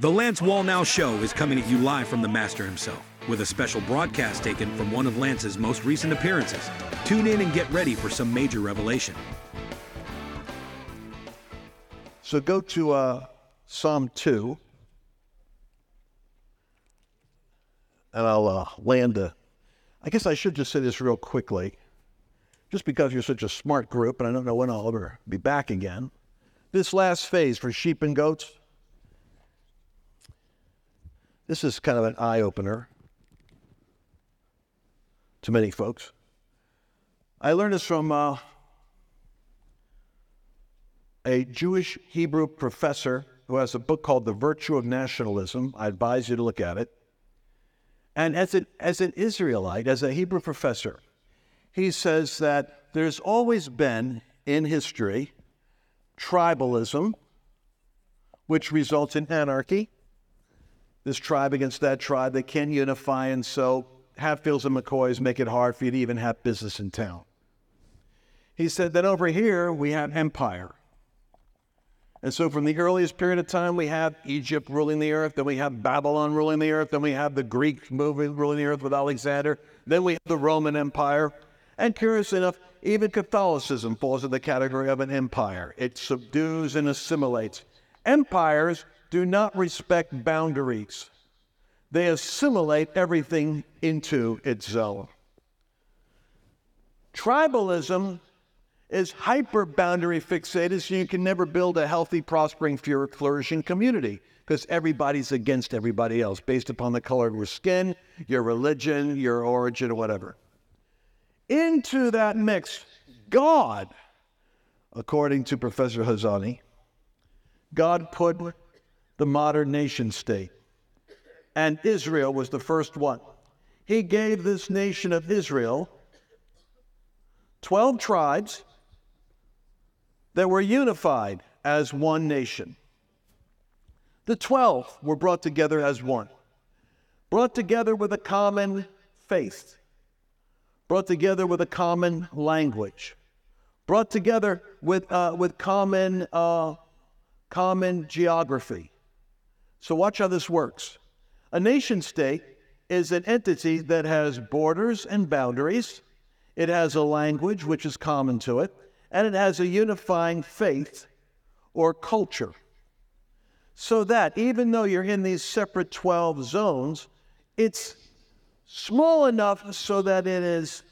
The Lance Wallnau Show is coming at you live from the Master himself, with a special broadcast taken from one of Lance's most recent appearances. Tune in and get ready for some major revelation. So go to uh, Psalm 2, and I'll uh, land a. I guess I should just say this real quickly, just because you're such a smart group, and I don't know when I'll ever be back again. This last phase for sheep and goats, this is kind of an eye opener to many folks. I learned this from uh, a Jewish Hebrew professor who has a book called The Virtue of Nationalism. I advise you to look at it. And as an, as an Israelite, as a Hebrew professor, he says that there's always been in history tribalism, which results in anarchy this tribe against that tribe. They can't unify, and so Hatfields and McCoys make it hard for you to even have business in town. He said that over here we have empire. And so, from the earliest period of time, we have Egypt ruling the earth, then we have Babylon ruling the earth, then we have the Greek movement ruling the earth with Alexander, then we have the Roman Empire. And curiously enough, even Catholicism falls in the category of an empire. It subdues and assimilates. Empires do not respect boundaries, they assimilate everything into its zone. Tribalism is hyper boundary fixated, so you can never build a healthy, prospering, flourishing community because everybody's against everybody else based upon the color of your skin, your religion, your origin, or whatever. Into that mix, God, according to Professor Hazony, God put the modern nation state. And Israel was the first one. He gave this nation of Israel 12 tribes that were unified as one nation. The 12 were brought together as one, brought together with a common faith, brought together with a common language, brought together with, uh, with common, uh, common geography, so, watch how this works. A nation state is an entity that has borders and boundaries, it has a language which is common to it, and it has a unifying faith or culture. So that even though you're in these separate 12 zones, it's small enough so that it is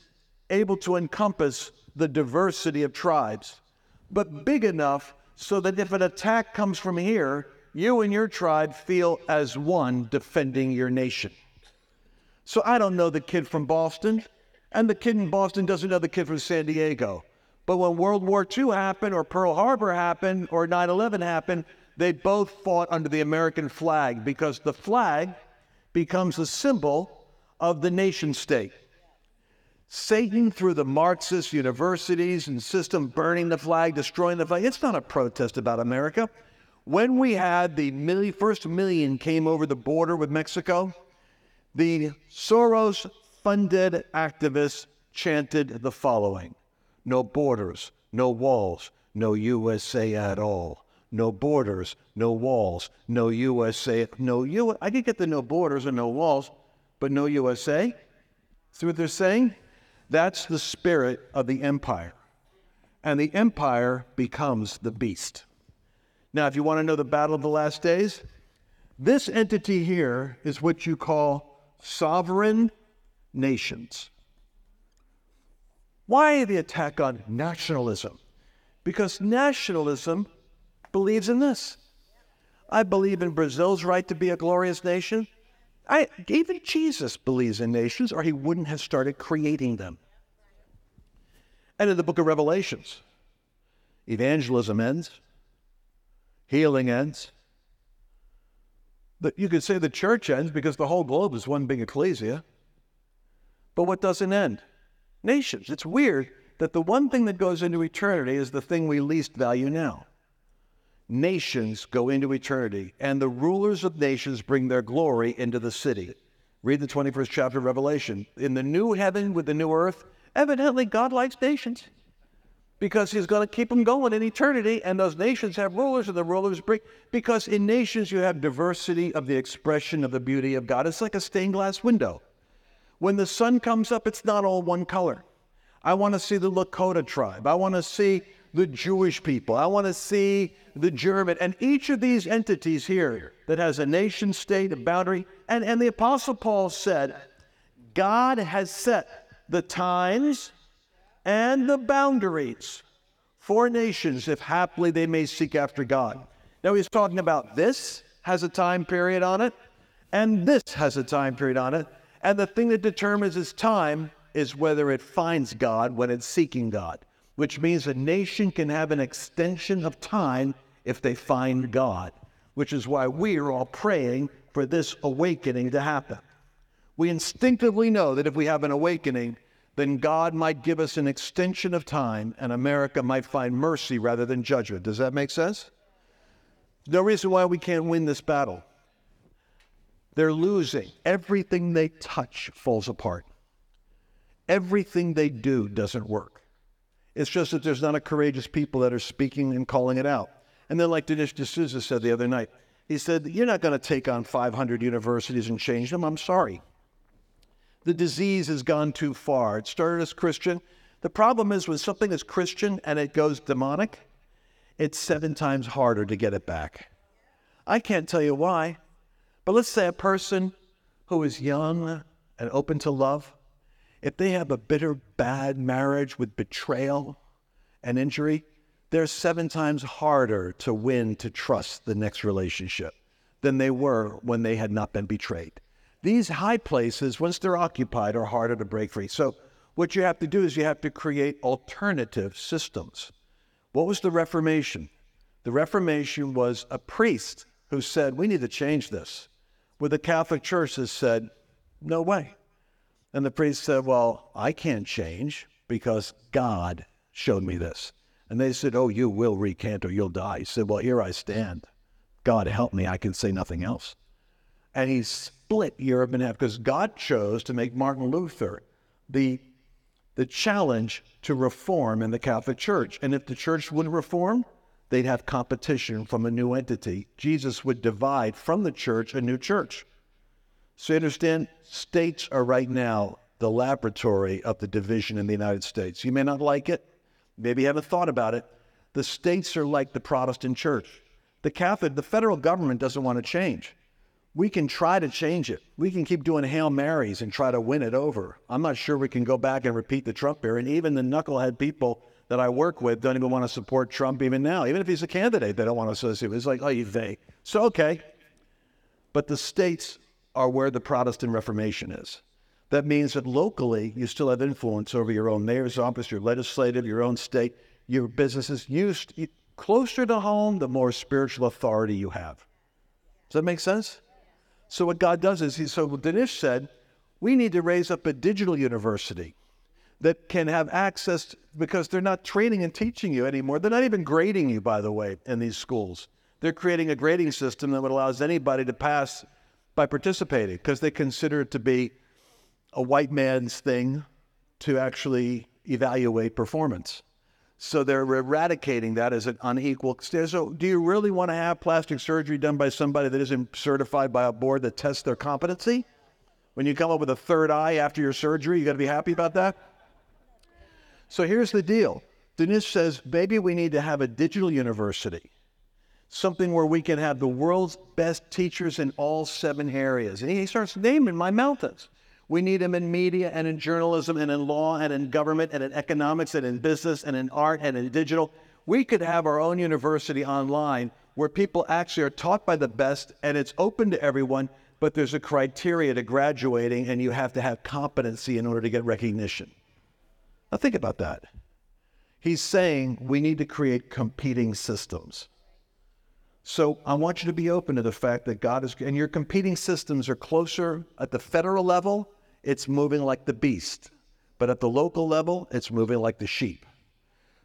able to encompass the diversity of tribes, but big enough so that if an attack comes from here, you and your tribe feel as one defending your nation. So I don't know the kid from Boston, and the kid in Boston doesn't know the kid from San Diego. But when World War II happened, or Pearl Harbor happened, or 9 11 happened, they both fought under the American flag because the flag becomes a symbol of the nation state. Satan, through the Marxist universities and system, burning the flag, destroying the flag, it's not a protest about America. When we had the million, first million came over the border with Mexico, the Soros funded activists chanted the following No borders, no walls, no USA at all. No borders, no walls, no USA, no U. I could get the no borders and no walls, but no USA. See what they're saying? That's the spirit of the empire. And the empire becomes the beast. Now, if you want to know the battle of the last days, this entity here is what you call sovereign nations. Why the attack on nationalism? Because nationalism believes in this. I believe in Brazil's right to be a glorious nation. I, even Jesus believes in nations, or he wouldn't have started creating them. And in the book of Revelations, evangelism ends healing ends. you could say the church ends because the whole globe is one big ecclesia. But what doesn't end? Nations. It's weird that the one thing that goes into eternity is the thing we least value now. Nations go into eternity, and the rulers of nations bring their glory into the city. Read the 21st chapter of Revelation. In the new heaven with the new earth, evidently God likes nations. Because he's going to keep them going in eternity. And those nations have rulers, and the rulers bring, because in nations you have diversity of the expression of the beauty of God. It's like a stained glass window. When the sun comes up, it's not all one color. I want to see the Lakota tribe. I want to see the Jewish people. I want to see the German. And each of these entities here that has a nation state, a boundary. And, and the Apostle Paul said, God has set the times and the boundaries for nations if haply they may seek after God. Now he's talking about this has a time period on it, and this has a time period on it. And the thing that determines its time is whether it finds God when it's seeking God, which means a nation can have an extension of time if they find God, which is why we are all praying for this awakening to happen. We instinctively know that if we have an awakening, then God might give us an extension of time and America might find mercy rather than judgment. Does that make sense? No reason why we can't win this battle. They're losing. Everything they touch falls apart. Everything they do doesn't work. It's just that there's not a courageous people that are speaking and calling it out. And then, like Dinesh D'Souza said the other night, he said, You're not going to take on 500 universities and change them. I'm sorry. The disease has gone too far. It started as Christian. The problem is when something is Christian and it goes demonic, it's seven times harder to get it back. I can't tell you why, but let's say a person who is young and open to love, if they have a bitter, bad marriage with betrayal and injury, they're seven times harder to win to trust the next relationship than they were when they had not been betrayed. These high places, once they're occupied, are harder to break free. So, what you have to do is you have to create alternative systems. What was the Reformation? The Reformation was a priest who said, We need to change this. Where the Catholic Church has said, No way. And the priest said, Well, I can't change because God showed me this. And they said, Oh, you will recant or you'll die. He said, Well, here I stand. God help me. I can say nothing else. And he split Europe in half because God chose to make Martin Luther the, the challenge to reform in the Catholic Church. And if the church wouldn't reform, they'd have competition from a new entity. Jesus would divide from the church a new church. So you understand, states are right now the laboratory of the division in the United States. You may not like it, Maybe you haven't thought about it. The states are like the Protestant church. The Catholic, the federal government doesn't want to change. We can try to change it. We can keep doing Hail Marys and try to win it over. I'm not sure we can go back and repeat the Trump era. And even the knucklehead people that I work with don't even want to support Trump even now. Even if he's a candidate, they don't want to associate with. It's like, oh, you they. So, okay. But the states are where the Protestant Reformation is. That means that locally, you still have influence over your own mayor's office, your legislative, your own state, your businesses. You closer to home, the more spiritual authority you have. Does that make sense? So what God does is, he so Dinesh said, we need to raise up a digital university that can have access because they're not training and teaching you anymore. They're not even grading you, by the way, in these schools. They're creating a grading system that would allows anybody to pass by participating because they consider it to be a white man's thing to actually evaluate performance. So they're eradicating that as an unequal. So, do you really want to have plastic surgery done by somebody that isn't certified by a board that tests their competency? When you come up with a third eye after your surgery, you got to be happy about that? So, here's the deal Dinesh says maybe we need to have a digital university, something where we can have the world's best teachers in all seven areas. And he starts naming my mountains. We need them in media and in journalism and in law and in government and in economics and in business and in art and in digital. We could have our own university online where people actually are taught by the best and it's open to everyone, but there's a criteria to graduating and you have to have competency in order to get recognition. Now, think about that. He's saying we need to create competing systems. So I want you to be open to the fact that God is, and your competing systems are closer at the federal level it's moving like the beast. But at the local level, it's moving like the sheep.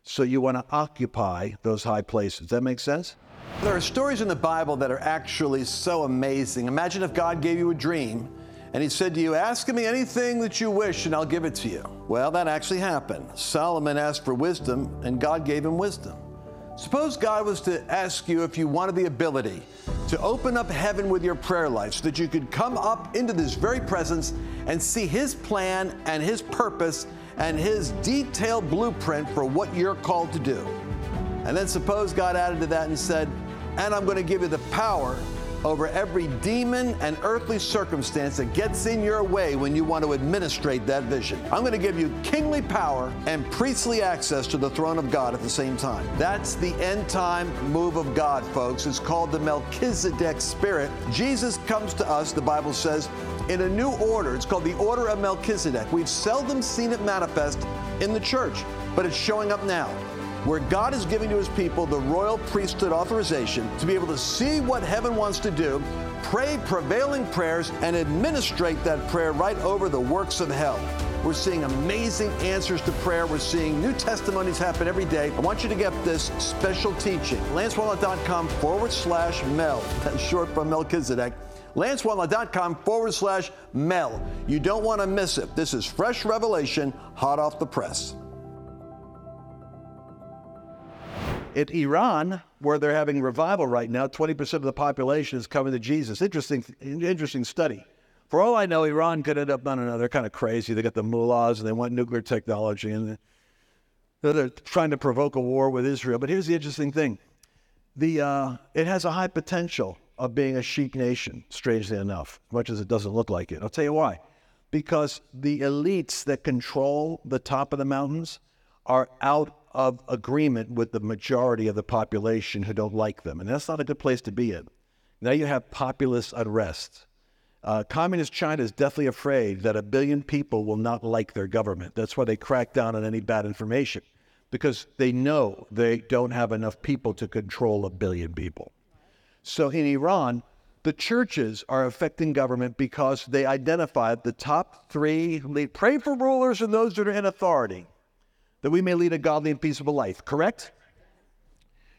So you want to occupy those high places. That makes sense? There are stories in the Bible that are actually so amazing. Imagine if God gave you a dream And he said to you, Ask of me anything that you wish, and I'll give it to you. Well, that actually happened. Solomon asked for wisdom, and God gave him wisdom. Suppose God was to ask you if you wanted the ability to open up heaven with your prayer life so that you could come up into this very presence and see His plan and His purpose and His detailed blueprint for what you're called to do. And then suppose God added to that and said, and I'm going to give you the power over every demon and earthly circumstance that gets in your way when you want to administrate that vision. I'm going to give you kingly power and priestly access to the throne of God at the same time. That's the end time move of God, folks. It's called the Melchizedek spirit. Jesus comes to us, the Bible says, in a new order. It's called the order of Melchizedek. We've seldom seen it manifest in the church, but it's showing up now where God is giving to his people the royal priesthood authorization to be able to see what heaven wants to do, pray prevailing prayers, and administrate that prayer right over the works of hell. We're seeing amazing answers to prayer. We're seeing new testimonies happen every day. I want you to get this special teaching. LanceWallnau.com forward slash Mel. That's short for Melchizedek. LanceWallnau.com forward slash Mel. You don't want to miss it. This is fresh revelation, hot off the press. In Iran, where they're having revival right now, 20% of the population is coming to Jesus. Interesting, interesting study. For all I know, Iran could end up, I don't know, they're kind of crazy. They got the mullahs and they want nuclear technology and they're trying to provoke a war with Israel. But here's the interesting thing the, uh, it has a high potential of being a sheep nation, strangely enough, much as it doesn't look like it. I'll tell you why. Because the elites that control the top of the mountains are out of agreement with the majority of the population who don't like them. And that's not a good place to be in. Now you have populist unrest. Uh, communist China is deathly afraid that a billion people will not like their government. That's why they crack down on any bad information, because they know they don't have enough people to control a billion people. So in Iran, the churches are affecting government because they identify the top three. Pray for rulers and those that are in authority that we may lead a godly and peaceable life, correct?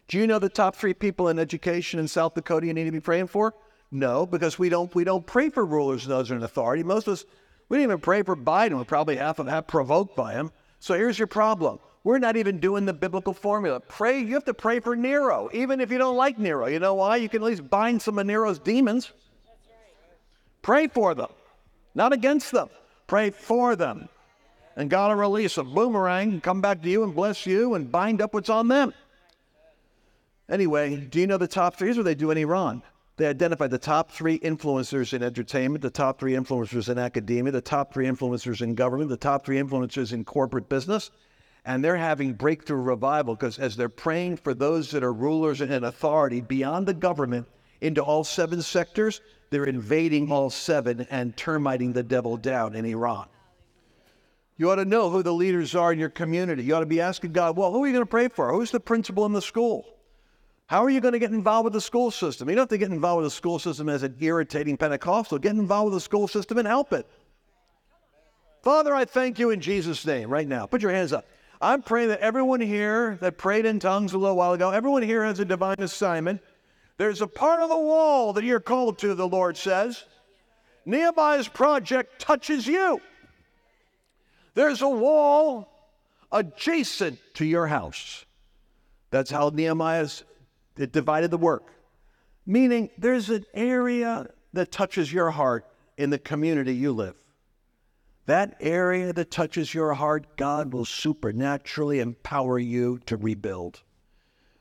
Do you know the top three people in education in South Dakota you need to be praying for? No, because we don't we don't pray for rulers and those are in authority. Most of us we didn't even pray for Biden. We're probably half of half provoked by him. So here's your problem. We're not even doing the biblical formula. Pray, you have to pray for Nero, even if you don't like Nero. You know why? You can at least bind some of Nero's demons. Pray for them, not against them. Pray for them and God will release a boomerang, and come back to you and bless you and bind up what's on them. Anyway, do you know the top three? Here's what they do in Iran. They identify the top three influencers in entertainment, the top three influencers in academia, the top three influencers in government, the top three influencers in corporate business. And they're having breakthrough revival because as they're praying for those that are rulers and authority beyond the government into all seven sectors, they're invading all seven and termiting the devil down in Iran. You ought to know who the leaders are in your community. You ought to be asking God, well, who are you going to pray for? Who's the principal in the school? How are you going to get involved with the school system? You don't have to get involved with the school system as an irritating Pentecostal. Get involved with the school system and help it. Father, I thank you in Jesus' name right now. Put your hands up. I'm praying that everyone here that prayed in tongues a little while ago, everyone here has a divine assignment. There's a part of the wall that you're called to, the Lord says. Nehemiah's project touches you. There's a wall adjacent to your house. That's how Nehemiah's it divided the work. Meaning there's an area that touches your heart in the community you live. That area that touches your heart, God will supernaturally empower you to rebuild.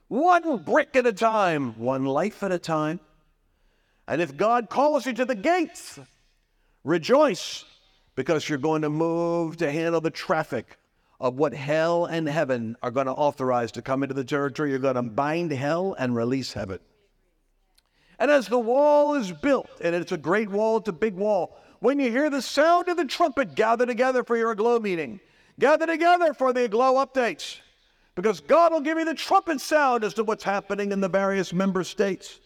One brick at a time, one life at a time. And if God calls you to the gates, rejoice because you're going to move to handle the traffic of what hell and heaven are going to authorize to come into the territory. You're going to bind hell and release heaven. And as the wall is built, and it's a great wall, it's a big wall, when you hear the sound of the trumpet, gather together for your Aglow meeting. Gather together for the Aglow updates. Because God will give you the trumpet sound as to what's happening in the various member states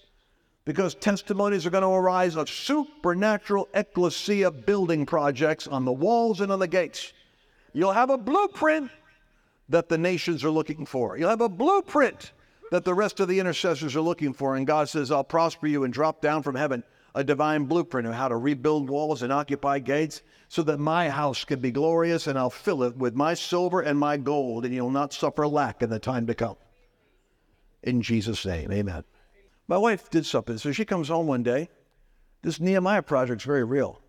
because testimonies are going to arise of supernatural ecclesia building projects on the walls and on the gates. You'll have a blueprint that the nations are looking for. You'll have a blueprint that the rest of the intercessors are looking for. And God says, I'll prosper you and drop down from heaven a divine blueprint of how to rebuild walls and occupy gates so that my house can be glorious and I'll fill it with my silver and my gold and you'll not suffer lack in the time to come. In Jesus' name, amen. My wife did something. So she comes home one day. This Nehemiah project's very real.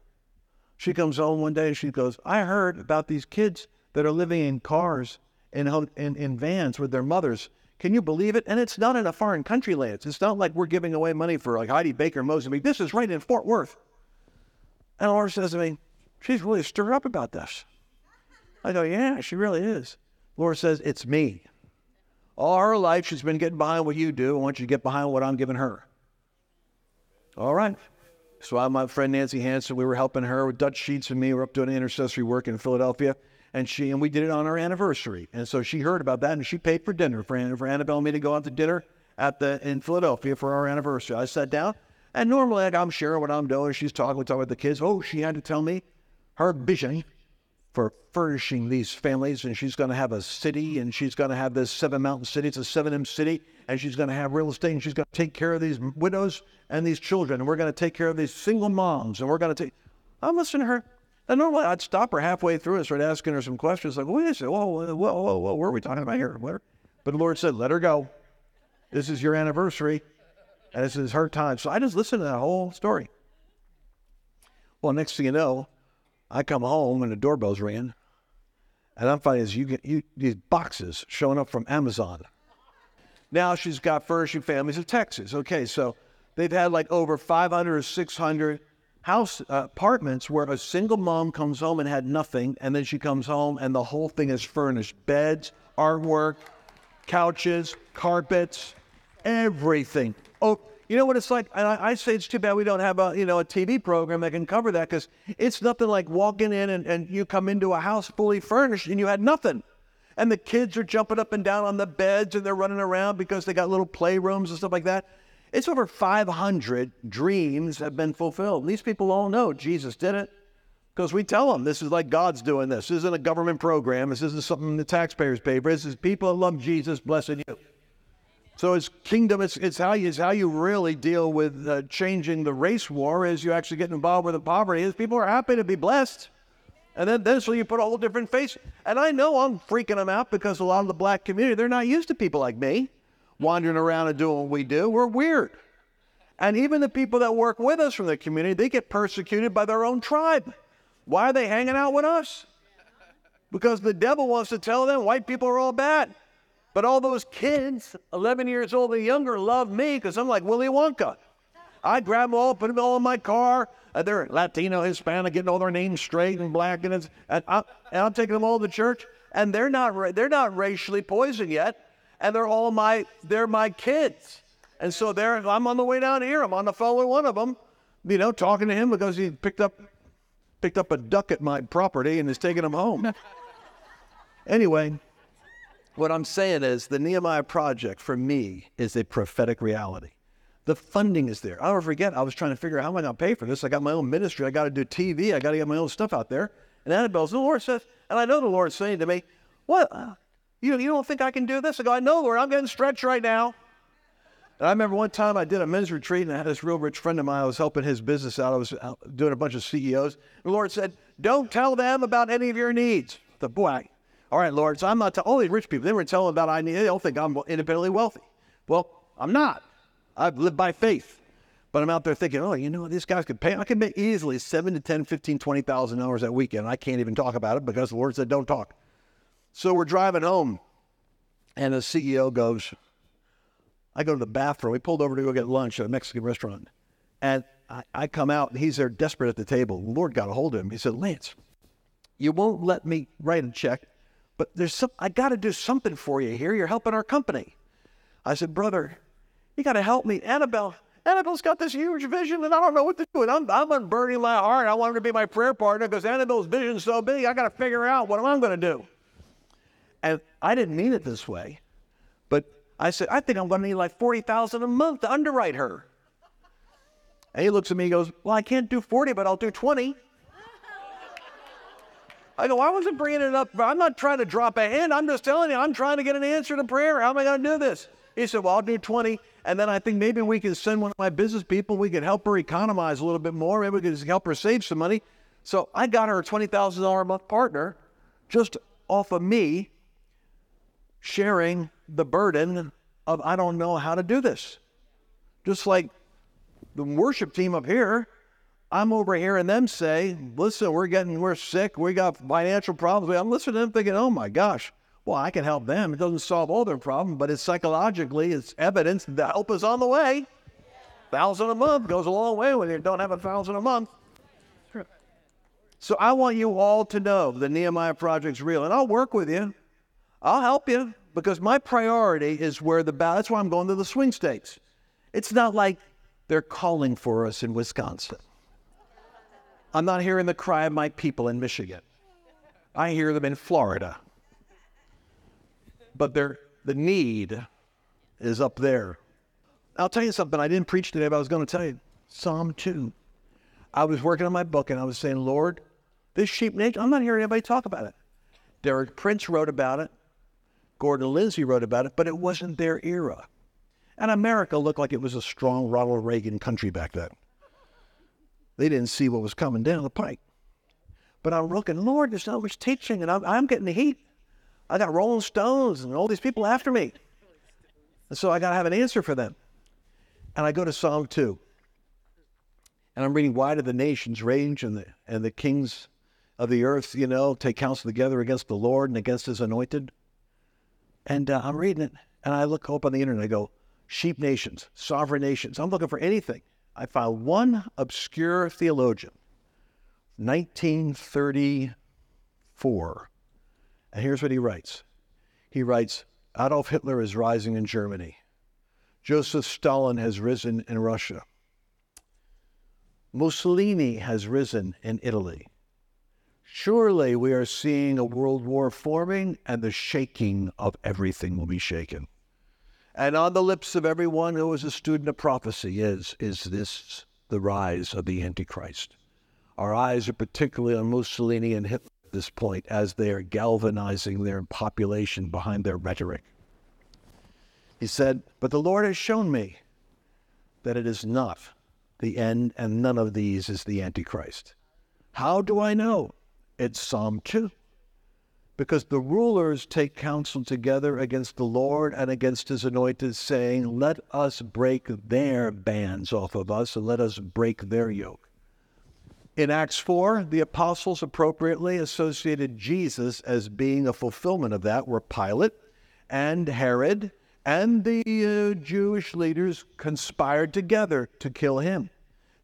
She comes home one day and she goes, I heard about these kids that are living in cars and in, in, in vans with their mothers. Can you believe it? And it's not in a foreign country, Lance. It's not like we're giving away money for like Heidi Baker, Mozambique. This is right in Fort Worth. And Laura says to me, she's really stirred up about this. I go, yeah, she really is. Laura says, it's me. All her life, she's been getting behind what you do. I want you to get behind what I'm giving her. All right. So I, my friend Nancy Hanson, we were helping her with Dutch Sheets and me. We are up doing intercessory work in Philadelphia, and she and we did it on our anniversary. And so she heard about that, and she paid for dinner for, for Annabelle and me to go out to dinner at the in Philadelphia for our anniversary. I sat down, and normally like, I'm sharing what I'm doing. She's talking, we talking with the kids. Oh, she had to tell me her vision for furnishing these families, and she's going to have a city, and she's going to have this seven mountain city. It's a seven M city, and she's going to have real estate, and she's going to take care of these widows and these children, and we're going to take care of these single moms, and we're going to take. I'm listening to her. And normally I'd stop her halfway through and start asking her some questions like, wait a second, whoa, whoa, whoa, whoa, whoa, what are we talking about here? But the Lord said, let her go. This is your anniversary, and this is her time. So I just listened to that whole story. Well, next thing you know, I come home and the doorbell's ringing, and I'm finding you get you, these boxes showing up from Amazon. Now she's got furnishing families of Texas. Okay, so they've had like over 500 or 600 house uh, apartments where a single mom comes home and had nothing, and then she comes home and the whole thing is furnished: beds, artwork, couches, carpets, everything. Oh, you know what it's like? And I, I, say it's too bad we don't have a you know a TV program that can cover that because it's nothing like walking in and, and you come into a house fully furnished and you had nothing. And the kids are jumping up and down on the beds and they're running around because they got little playrooms and stuff like that. It's over 500 dreams have been fulfilled. These people all know Jesus did it because we tell them this is like God's doing this. This isn't a government program. This isn't something the taxpayers pay for. This is people that love Jesus blessing you. So it's kingdom. It's, it's how you it's how you really deal with uh, changing the race war. Is you actually get involved with the poverty. Is people are happy to be blessed, and then then so you put a whole different face. And I know I'm freaking them out because a lot of the black community they're not used to people like me wandering around and doing what we do. We're weird. And even the people that work with us from the community, they get persecuted by their own tribe. Why are they hanging out with us? Because the devil wants to tell them white people are all bad. But all those kids, 11 years old and younger, love me because I'm like Willy Wonka. I grab them all, put them all in my car. Uh, they're Latino, Hispanic, getting all their names straight and black, and, it's, and, I, and I'm taking them all to church. And they're not they're not racially poisoned yet, and they're all my they're my kids. And so there, I'm on the way down here. I'm on the phone with one of them, you know, talking to him because he picked up picked up a duck at my property and is taking him home. anyway, what I'm saying is the Nehemiah Project for me is a prophetic reality. The funding is there. I'll never forget, I was trying to figure out how am I going to pay for this. I got my own ministry. I got to do TV. I got to get my own stuff out there. And Annabelle's, the Lord says, and I know the Lord's saying to me, What? Uh, you, you don't think I can do this? I go, I know, Lord. I'm getting stretched right now. And I remember one time I did a men's retreat and I had this real rich friend of mine. I was helping his business out. I was doing a bunch of CEOs. The Lord said, Don't tell them about any of your needs. The boy, all right, Lord, so I'm not telling these rich people. They were telling about I need, they don't think I'm independently wealthy. Well, I'm not. I've lived by faith. But I'm out there thinking, oh, you know, these guys could pay. I could make easily seven to 10, 15, 20,000 dollars that weekend. I can't even talk about it because the Lord said, don't talk. So we're driving home, and the CEO goes, I go to the bathroom. We pulled over to go get lunch at a Mexican restaurant. And I, I come out, and he's there desperate at the table. The Lord got a hold of him. He said, Lance, you won't let me write a check but there's some, I got to do something for you here. You're helping our company. I said, brother, you got to help me. Annabelle, Annabelle's got this huge vision and I don't know what to do. And I'm, I'm unburdening my heart. I want her to be my prayer partner because Annabelle's vision's so big. I got to figure out what I'm going to do. And I didn't mean it this way, but I said, I think I'm going to need like 40000 a month to underwrite her. And he looks at me and goes, well, I can't do 40, but I'll do 20. I go, I wasn't bringing it up. I'm not trying to drop a hint. I'm just telling you, I'm trying to get an answer to prayer. How am I going to do this? He said, Well, I'll do 20. And then I think maybe we can send one of my business people. We could help her economize a little bit more. Maybe we could help her save some money. So I got her a $20,000 a month partner just off of me sharing the burden of I don't know how to do this. Just like the worship team up here, I'm over hearing them say, listen, we're getting, we're sick, we got financial problems. I'm listening to them thinking, oh my gosh, well, I can help them. It doesn't solve all their problems, but it's psychologically, it's evidence that help is on the way. Thousand a month goes a long way when you don't have a thousand a month. So I want you all to know the Nehemiah Project's real, and I'll work with you. I'll help you because my priority is where the battle. That's why I'm going to the swing states. It's not like they're calling for us in Wisconsin. I'm not hearing the cry of my people in Michigan. I hear them in Florida. But the need is up there. I'll tell you something I didn't preach today, but I was going to tell you. Psalm 2. I was working on my book and I was saying, Lord, this sheep nation, I'm not hearing anybody talk about it. Derek Prince wrote about it. Gordon Lindsay wrote about it, but it wasn't their era. And America looked like it was a strong Ronald Reagan country back then. They didn't see what was coming down the pike. But I'm looking, Lord, there's so much teaching, and I'm, I'm getting the heat. I got Rolling Stones and all these people after me. And so I got to have an answer for them. And I go to Psalm 2. And I'm reading, Why do the nations rage and the, and the kings of the earth, you know, take counsel together against the Lord and against his anointed? And uh, I'm reading it, and I look up on the internet I go, sheep nations, sovereign nations. I'm looking for anything. I found one obscure theologian, 1934. And here's what he writes He writes Adolf Hitler is rising in Germany, Joseph Stalin has risen in Russia, Mussolini has risen in Italy. Surely we are seeing a world war forming, and the shaking of everything will be shaken. And on the lips of everyone who is a student of prophecy is, is this the rise of the Antichrist. Our eyes are particularly on Mussolini and Hitler at this point as they are galvanizing their population behind their rhetoric. He said, But the Lord has shown me that it is not the end, and none of these is the Antichrist. How do I know? It's Psalm 2. Because the rulers take counsel together against the Lord and against his anointed, saying, Let us break their bands off of us and let us break their yoke. In Acts 4, the apostles appropriately associated Jesus as being a fulfillment of that, where Pilate and Herod and the uh, Jewish leaders conspired together to kill him.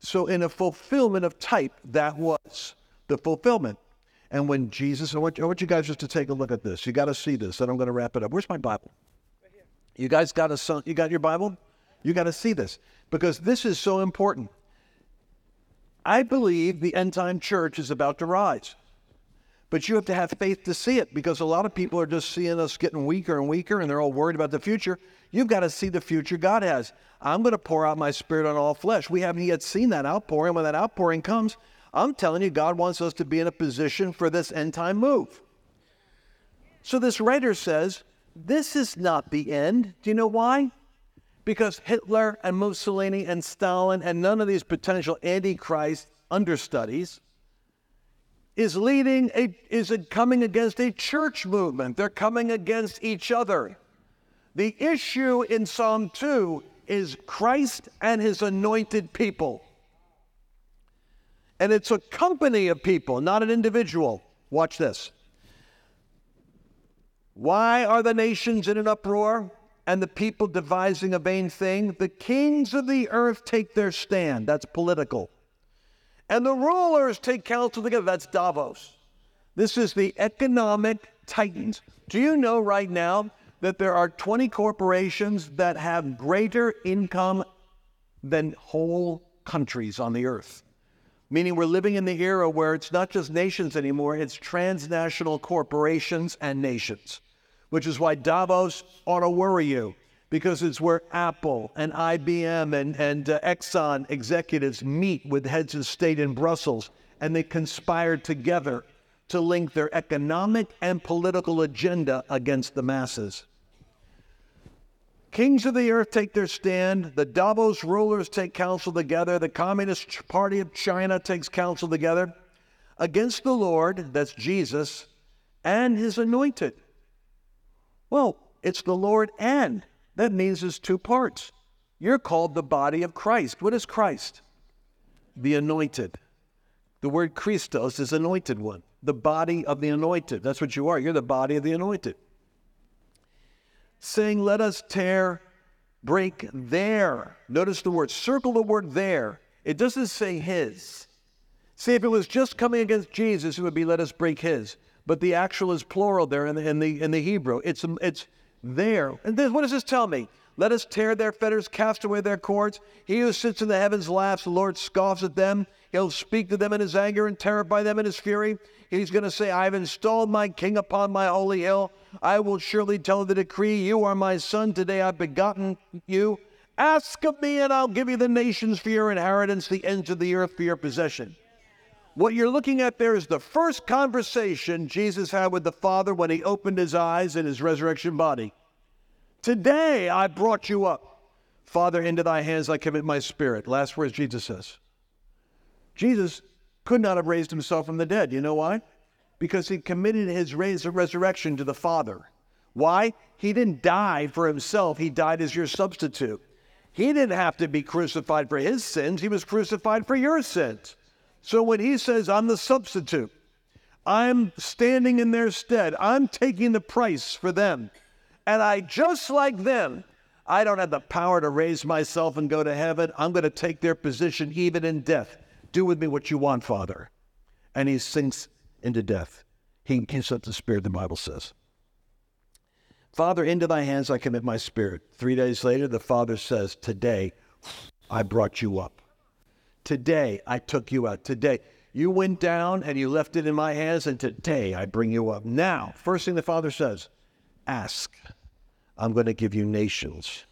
So, in a fulfillment of type, that was the fulfillment. And when Jesus, I want, I want you guys just to take a look at this. You got to see this, and I'm going to wrap it up. Where's my Bible? You guys got a you got your Bible? You got to see this because this is so important. I believe the end time church is about to rise. But you have to have faith to see it because a lot of people are just seeing us getting weaker and weaker and they're all worried about the future. You've got to see the future God has. I'm going to pour out my spirit on all flesh. We haven't yet seen that outpouring. When that outpouring comes, I'm telling you, God wants us to be in a position for this end time move. So this writer says, this is not the end. Do you know why? Because Hitler and Mussolini and Stalin and none of these potential antichrist understudies is leading a is coming against a church movement. They're coming against each other. The issue in Psalm 2 is Christ and his anointed people. And it's a company of people, not an individual. Watch this. Why are the nations in an uproar and the people devising a vain thing? The kings of the earth take their stand. That's political. And the rulers take counsel together. That's Davos. This is the economic titans. Do you know right now that there are 20 corporations that have greater income than whole countries on the earth? Meaning we're living in the era where it's not just nations anymore, it's transnational corporations and nations, which is why Davos ought to worry you because it's where Apple and IBM and, and uh, Exxon executives meet with heads of state in Brussels and they conspire together to link their economic and political agenda against the masses. Kings of the earth take their stand. The Davos rulers take counsel together. The Communist Party of China takes counsel together against the Lord, that's Jesus, and his anointed. Well, it's the Lord and. That means there's two parts. You're called the body of Christ. What is Christ? The anointed. The word Christos is anointed one, the body of the anointed. That's what you are. You're the body of the anointed saying, Let us tear, break there. Notice the word, circle the word there. It doesn't say his. See, if it was just coming against Jesus, it would be let us break his. But the actual is plural there in the, in the, in the Hebrew. It's, it's there. And what does this tell me? Let us tear their fetters, cast away their cords. He who sits in the heavens laughs, the Lord scoffs at them. He'll speak to them in his anger and terrify them in his fury. He's going to say, I have installed my king upon my holy hill. I will surely tell the decree, You are my son. Today I've begotten you. Ask of me, and I'll give you the nations for your inheritance, the ends of the earth for your possession. What you're looking at there is the first conversation Jesus had with the Father when he opened his eyes in his resurrection body. Today I brought you up. Father, into thy hands I commit my spirit. Last words Jesus says. Jesus could not have raised himself from the dead. You know why? Because he committed his resurrection to the Father. Why? He didn't die for himself, he died as your substitute. He didn't have to be crucified for his sins, he was crucified for your sins. So when he says, I'm the substitute, I'm standing in their stead, I'm taking the price for them, and I, just like them, I don't have the power to raise myself and go to heaven. I'm going to take their position even in death. Do with me what you want, Father. And he sinks into death. He gives up the spirit, the Bible says. Father, into thy hands I commit my spirit. Three days later, the father says, Today I brought you up. Today I took you out. Today you went down and you left it in my hands, and today I bring you up. Now, first thing the father says, Ask. I'm going to give you nations.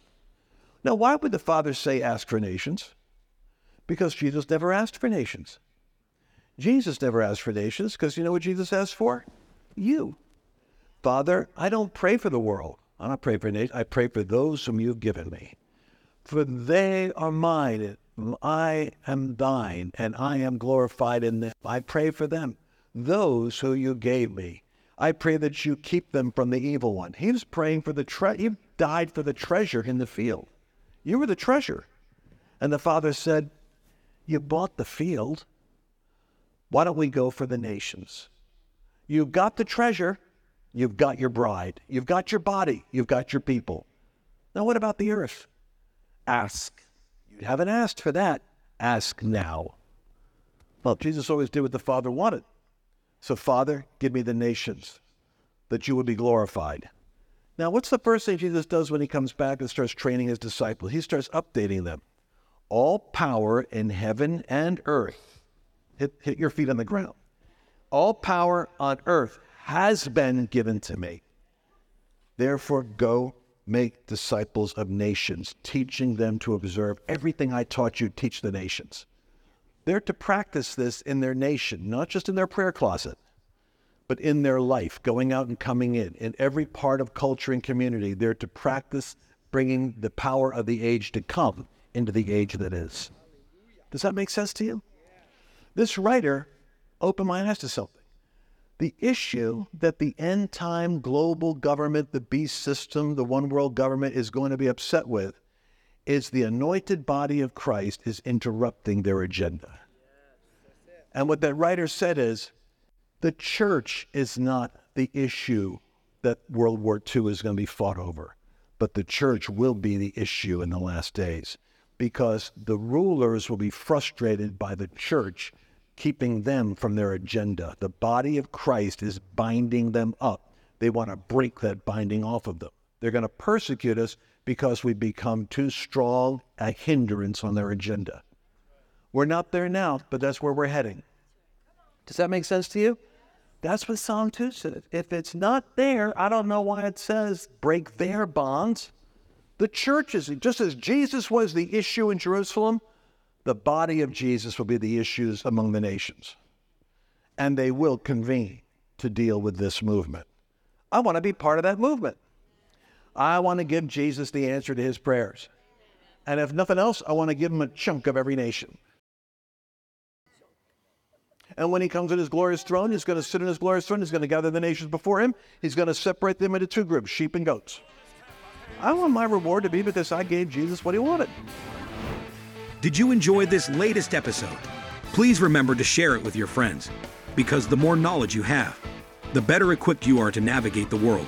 Now, why would the father say, Ask for nations? because Jesus never asked for nations. Jesus never asked for nations because you know what Jesus asked for? You. Father, I don't pray for the world. I don't pray for nations. I pray for those whom you've given me. For they are mine. I am thine, and I am glorified in them. I pray for them, those who you gave me. I pray that you keep them from the evil one. He was praying for the treasure. He died for the treasure in the field. You were the treasure. And the father said, you bought the field. Why don't we go for the nations? You've got the treasure. You've got your bride. You've got your body. You've got your people. Now, what about the earth? Ask. You haven't asked for that. Ask now. Well, Jesus always did what the Father wanted. So, Father, give me the nations that you would be glorified. Now, what's the first thing Jesus does when he comes back and starts training his disciples? He starts updating them all power in heaven and earth. Hit, hit your feet on the ground. All power on earth has been given to me. Therefore, go make disciples of nations, teaching them to observe everything I taught you, teach the nations. They're to practice this in their nation, not just in their prayer closet, but in their life, going out and coming in. In every part of culture and community, they're to practice bringing the power of the age to come into the age that is. Does that make sense to you? This writer opened my eyes to something. The issue that the end time global government, the beast system, the one world government is going to be upset with is the anointed body of Christ is interrupting their agenda. And what that writer said is the church is not the issue that World War II is going to be fought over, but the church will be the issue in the last days because the rulers will be frustrated by the church keeping them from their agenda. The body of Christ is binding them up. They want to break that binding off of them. They're going to persecute us because we become too strong a hindrance on their agenda. We're not there now, but that's where we're heading. Does that make sense to you? That's what Psalm 2 says. If it's not there, I don't know why it says break their bonds. The church is, just as Jesus was the issue in Jerusalem, the body of Jesus will be the issues among the nations. And they will convene to deal with this movement. I want to be part of that movement. I want to give Jesus the answer to his prayers. And if nothing else, I want to give him a chunk of every nation. And when he comes in his glorious throne, he's going to sit in his glorious throne. He's going to gather the nations before him. He's going to separate them into two groups sheep and goats. I want my reward to be because I gave Jesus what he wanted. Did you enjoy this latest episode? Please remember to share it with your friends, because the more knowledge you have, the better equipped you are to navigate the world